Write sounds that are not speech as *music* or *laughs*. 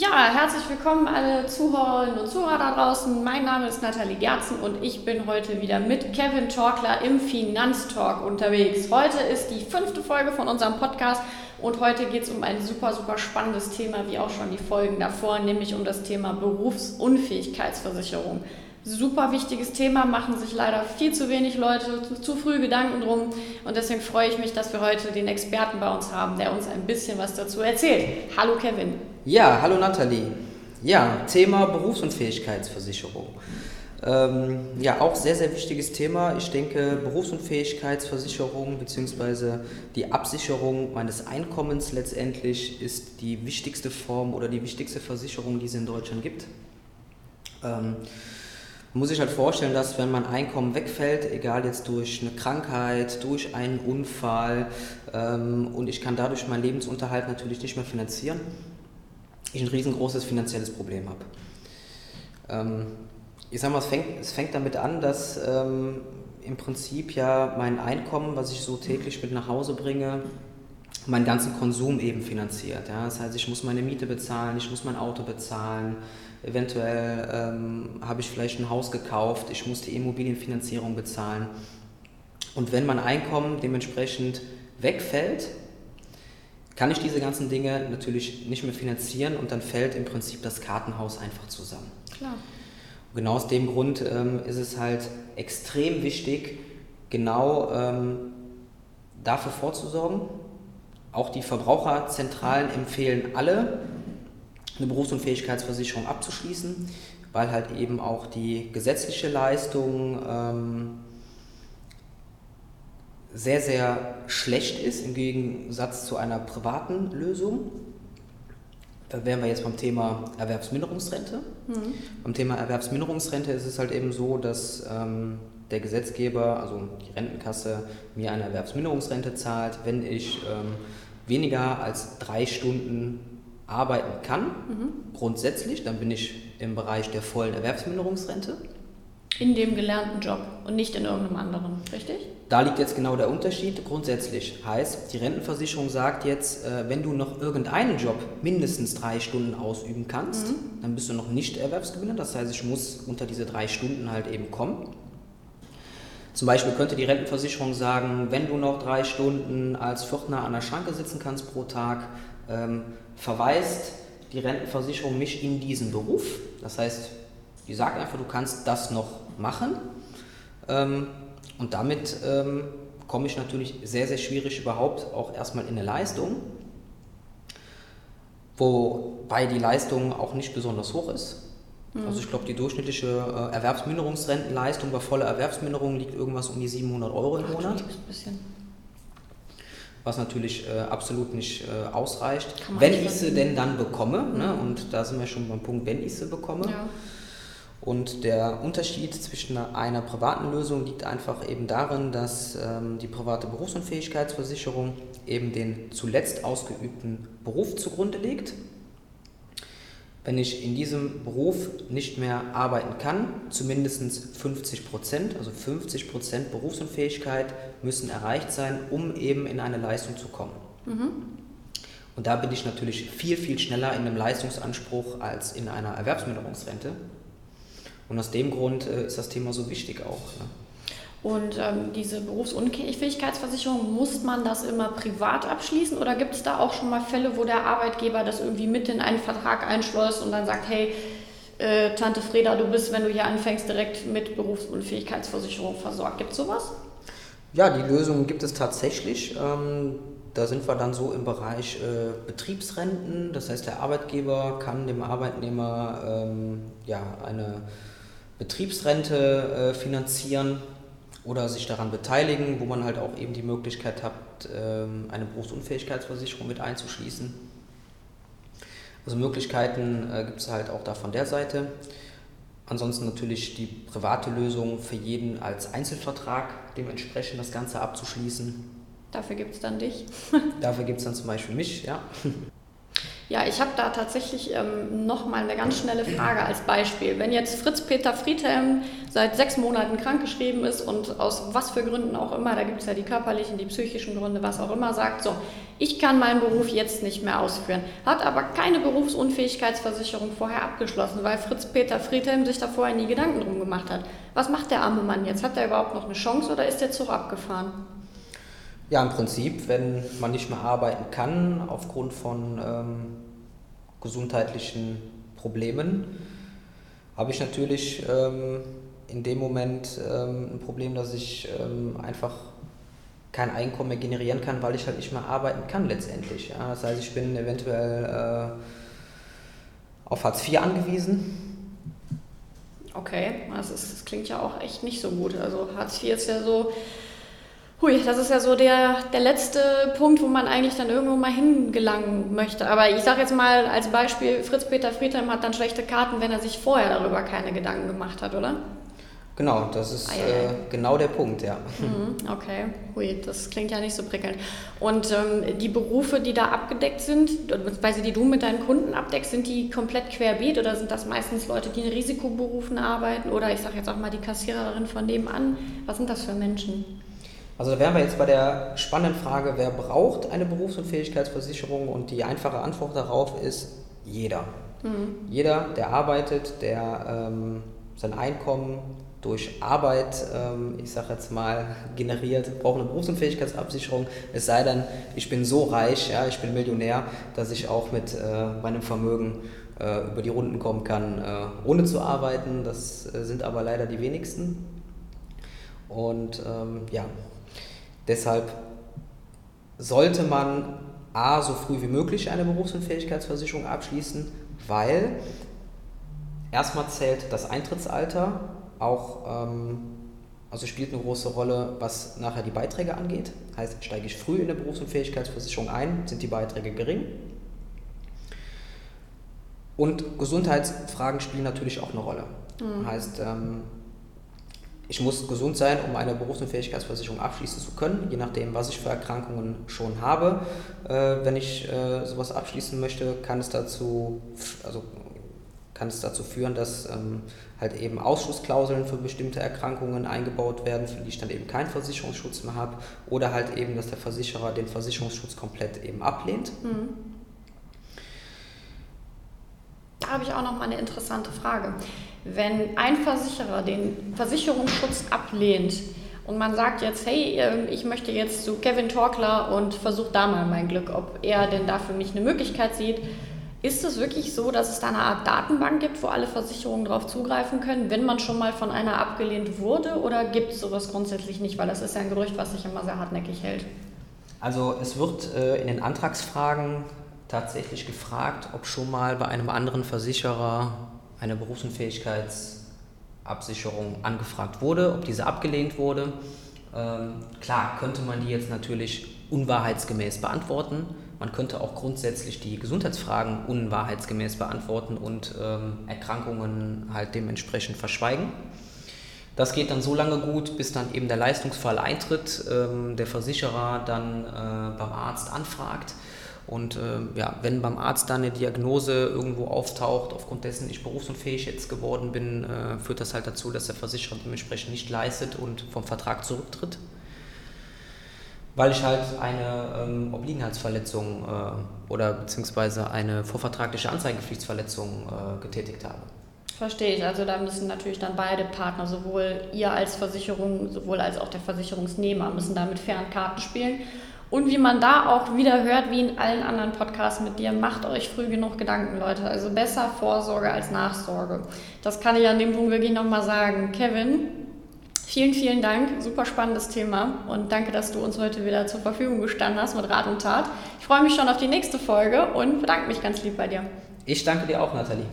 Ja, herzlich willkommen alle Zuhörerinnen und Zuhörer da draußen. Mein Name ist Nathalie Gerzen und ich bin heute wieder mit Kevin Torkler im Finanztalk unterwegs. Heute ist die fünfte Folge von unserem Podcast und heute geht es um ein super, super spannendes Thema, wie auch schon die Folgen davor, nämlich um das Thema Berufsunfähigkeitsversicherung. Super wichtiges Thema, machen sich leider viel zu wenig Leute zu früh Gedanken drum. Und deswegen freue ich mich, dass wir heute den Experten bei uns haben, der uns ein bisschen was dazu erzählt. Hallo Kevin. Ja, hallo Nathalie. Ja, Thema Berufsunfähigkeitsversicherung. Ähm, ja, auch sehr, sehr wichtiges Thema. Ich denke, Berufsunfähigkeitsversicherung bzw. die Absicherung meines Einkommens letztendlich ist die wichtigste Form oder die wichtigste Versicherung, die es in Deutschland gibt. Ähm, muss sich halt vorstellen, dass wenn mein Einkommen wegfällt, egal jetzt durch eine Krankheit, durch einen Unfall ähm, und ich kann dadurch meinen Lebensunterhalt natürlich nicht mehr finanzieren, ich ein riesengroßes finanzielles Problem habe. Ähm, ich sage mal, es fängt, es fängt damit an, dass ähm, im Prinzip ja mein Einkommen, was ich so täglich mit nach Hause bringe, meinen ganzen Konsum eben finanziert. Ja? Das heißt, ich muss meine Miete bezahlen, ich muss mein Auto bezahlen, eventuell ähm, habe ich vielleicht ein Haus gekauft, ich muss die Immobilienfinanzierung bezahlen. Und wenn mein Einkommen dementsprechend wegfällt, kann ich diese ganzen Dinge natürlich nicht mehr finanzieren und dann fällt im Prinzip das Kartenhaus einfach zusammen. Klar. Genau aus dem Grund ähm, ist es halt extrem wichtig, genau ähm, dafür vorzusorgen. Auch die Verbraucherzentralen empfehlen alle, eine Berufsunfähigkeitsversicherung abzuschließen, weil halt eben auch die gesetzliche Leistung ähm, sehr, sehr schlecht ist im Gegensatz zu einer privaten Lösung. Da wären wir jetzt beim Thema Erwerbsminderungsrente. Mhm. Beim Thema Erwerbsminderungsrente ist es halt eben so, dass ähm, der Gesetzgeber, also die Rentenkasse, mir eine Erwerbsminderungsrente zahlt, wenn ich ähm, weniger als drei Stunden arbeiten kann, mhm. grundsätzlich, dann bin ich im Bereich der vollen Erwerbsminderungsrente. In dem gelernten Job und nicht in irgendeinem anderen, richtig? Da liegt jetzt genau der Unterschied. Grundsätzlich heißt, die Rentenversicherung sagt jetzt, äh, wenn du noch irgendeinen Job mindestens drei Stunden ausüben kannst, mhm. dann bist du noch nicht Erwerbsgewinner. Das heißt, ich muss unter diese drei Stunden halt eben kommen. Zum Beispiel könnte die Rentenversicherung sagen, wenn du noch drei Stunden als Pförtner an der Schranke sitzen kannst pro Tag, ähm, verweist die Rentenversicherung mich in diesen Beruf. Das heißt, die sagt einfach, du kannst das noch machen. Ähm, und damit ähm, komme ich natürlich sehr, sehr schwierig überhaupt auch erstmal in eine Leistung, wobei die Leistung auch nicht besonders hoch ist. Mhm. Also ich glaube, die durchschnittliche äh, Erwerbsminderungsrentenleistung bei voller Erwerbsminderung liegt irgendwas um die 700 Euro im Monat. Was natürlich äh, absolut nicht äh, ausreicht. Wenn ich sie denn dann bekomme, ne? mhm. ne? und da sind wir schon beim Punkt, wenn ich sie bekomme. Ja und der Unterschied zwischen einer privaten Lösung liegt einfach eben darin, dass ähm, die private Berufsunfähigkeitsversicherung eben den zuletzt ausgeübten Beruf zugrunde legt. Wenn ich in diesem Beruf nicht mehr arbeiten kann, zumindest 50 Prozent, also 50 Prozent Berufsunfähigkeit müssen erreicht sein, um eben in eine Leistung zu kommen. Mhm. Und da bin ich natürlich viel, viel schneller in einem Leistungsanspruch als in einer Erwerbsminderungsrente. Und aus dem Grund äh, ist das Thema so wichtig auch. Ne? Und ähm, diese Berufsunfähigkeitsversicherung, muss man das immer privat abschließen oder gibt es da auch schon mal Fälle, wo der Arbeitgeber das irgendwie mit in einen Vertrag einschleust und dann sagt, hey, äh, Tante Freda, du bist, wenn du hier anfängst, direkt mit Berufsunfähigkeitsversicherung versorgt. Gibt es sowas? Ja, die Lösung gibt es tatsächlich. Ähm, da sind wir dann so im Bereich äh, Betriebsrenten. Das heißt, der Arbeitgeber kann dem Arbeitnehmer ähm, ja, eine Betriebsrente äh, finanzieren oder sich daran beteiligen, wo man halt auch eben die Möglichkeit hat, ähm, eine Berufsunfähigkeitsversicherung mit einzuschließen. Also Möglichkeiten äh, gibt es halt auch da von der Seite. Ansonsten natürlich die private Lösung für jeden als Einzelvertrag, dementsprechend das Ganze abzuschließen. Dafür gibt es dann dich. Dafür gibt es dann zum Beispiel mich, ja. Ja, ich habe da tatsächlich ähm, nochmal eine ganz schnelle Frage als Beispiel. Wenn jetzt Fritz-Peter Friedhelm seit sechs Monaten krankgeschrieben ist und aus was für Gründen auch immer, da gibt es ja die körperlichen, die psychischen Gründe, was auch immer, sagt, so, ich kann meinen Beruf jetzt nicht mehr ausführen, hat aber keine Berufsunfähigkeitsversicherung vorher abgeschlossen, weil Fritz-Peter Friedhelm sich da vorher nie Gedanken drum gemacht hat. Was macht der arme Mann jetzt? Hat er überhaupt noch eine Chance oder ist der Zug abgefahren? Ja, im Prinzip, wenn man nicht mehr arbeiten kann aufgrund von ähm, gesundheitlichen Problemen, habe ich natürlich ähm, in dem Moment ähm, ein Problem, dass ich ähm, einfach kein Einkommen mehr generieren kann, weil ich halt nicht mehr arbeiten kann letztendlich. Ja. Das heißt, ich bin eventuell äh, auf Hartz IV angewiesen. Okay, das, ist, das klingt ja auch echt nicht so gut. Also Hartz IV ist ja so Hui, das ist ja so der, der letzte Punkt, wo man eigentlich dann irgendwo mal hingelangen möchte. Aber ich sage jetzt mal als Beispiel, Fritz-Peter Friedhelm hat dann schlechte Karten, wenn er sich vorher darüber keine Gedanken gemacht hat, oder? Genau, das ist äh, genau der Punkt, ja. Mhm, okay, hui, das klingt ja nicht so prickelnd. Und ähm, die Berufe, die da abgedeckt sind, beziehungsweise die du mit deinen Kunden abdeckst, sind die komplett querbeet oder sind das meistens Leute, die in Risikoberufen arbeiten oder ich sage jetzt auch mal die Kassiererin von nebenan? Was sind das für Menschen? Also da wären wir jetzt bei der spannenden Frage, wer braucht eine Berufsunfähigkeitsversicherung? Und die einfache Antwort darauf ist jeder. Mhm. Jeder, der arbeitet, der ähm, sein Einkommen durch Arbeit, ähm, ich sage jetzt mal, *laughs* generiert, braucht eine Berufsunfähigkeitsabsicherung. Es sei denn, ich bin so reich, ja, ich bin Millionär, dass ich auch mit äh, meinem Vermögen äh, über die Runden kommen kann, äh, ohne zu arbeiten. Das äh, sind aber leider die wenigsten. Und ähm, ja, Deshalb sollte man A, so früh wie möglich eine Berufsunfähigkeitsversicherung abschließen, weil erstmal zählt das Eintrittsalter auch, ähm, also spielt eine große Rolle, was nachher die Beiträge angeht. Heißt, steige ich früh in eine Berufsunfähigkeitsversicherung ein, sind die Beiträge gering. Und Gesundheitsfragen spielen natürlich auch eine Rolle. Mhm. Heißt, ähm, ich muss gesund sein, um eine Berufsunfähigkeitsversicherung abschließen zu können, je nachdem, was ich für Erkrankungen schon habe. Äh, wenn ich äh, sowas abschließen möchte, kann es dazu, also kann es dazu führen, dass ähm, halt eben Ausschlussklauseln für bestimmte Erkrankungen eingebaut werden, für die ich dann eben keinen Versicherungsschutz mehr habe, oder halt eben, dass der Versicherer den Versicherungsschutz komplett eben ablehnt. Mhm. Da habe ich auch noch mal eine interessante Frage. Wenn ein Versicherer den Versicherungsschutz ablehnt und man sagt jetzt, hey, ähm, ich möchte jetzt zu Kevin Torkler und versuche da mal mein Glück, ob er denn da für mich eine Möglichkeit sieht, ist es wirklich so, dass es da eine Art Datenbank gibt, wo alle Versicherungen darauf zugreifen können, wenn man schon mal von einer abgelehnt wurde? Oder gibt es sowas grundsätzlich nicht? Weil das ist ja ein Gerücht, was sich immer sehr hartnäckig hält. Also es wird äh, in den Antragsfragen tatsächlich gefragt, ob schon mal bei einem anderen Versicherer eine Berufsunfähigkeitsabsicherung angefragt wurde, ob diese abgelehnt wurde. Ähm, klar könnte man die jetzt natürlich unwahrheitsgemäß beantworten. Man könnte auch grundsätzlich die Gesundheitsfragen unwahrheitsgemäß beantworten und ähm, Erkrankungen halt dementsprechend verschweigen. Das geht dann so lange gut, bis dann eben der Leistungsfall eintritt, ähm, der Versicherer dann äh, beim Arzt anfragt und äh, ja, wenn beim Arzt dann eine Diagnose irgendwo auftaucht, aufgrund dessen ich berufsunfähig jetzt geworden bin, äh, führt das halt dazu, dass der Versicherer dementsprechend nicht leistet und vom Vertrag zurücktritt. Weil ich halt eine ähm, Obliegenheitsverletzung äh, oder beziehungsweise eine vorvertragliche Anzeigepflichtsverletzung äh, getätigt habe. Verstehe ich. Also da müssen natürlich dann beide Partner, sowohl ihr als Versicherung, sowohl als auch der Versicherungsnehmer, müssen da mit fairen Karten spielen. Und wie man da auch wieder hört, wie in allen anderen Podcasts mit dir, macht euch früh genug Gedanken, Leute. Also besser Vorsorge als Nachsorge. Das kann ich an dem Punkt wirklich nochmal sagen. Kevin, vielen, vielen Dank. Super spannendes Thema. Und danke, dass du uns heute wieder zur Verfügung gestanden hast mit Rat und Tat. Ich freue mich schon auf die nächste Folge und bedanke mich ganz lieb bei dir. Ich danke dir auch, Nathalie.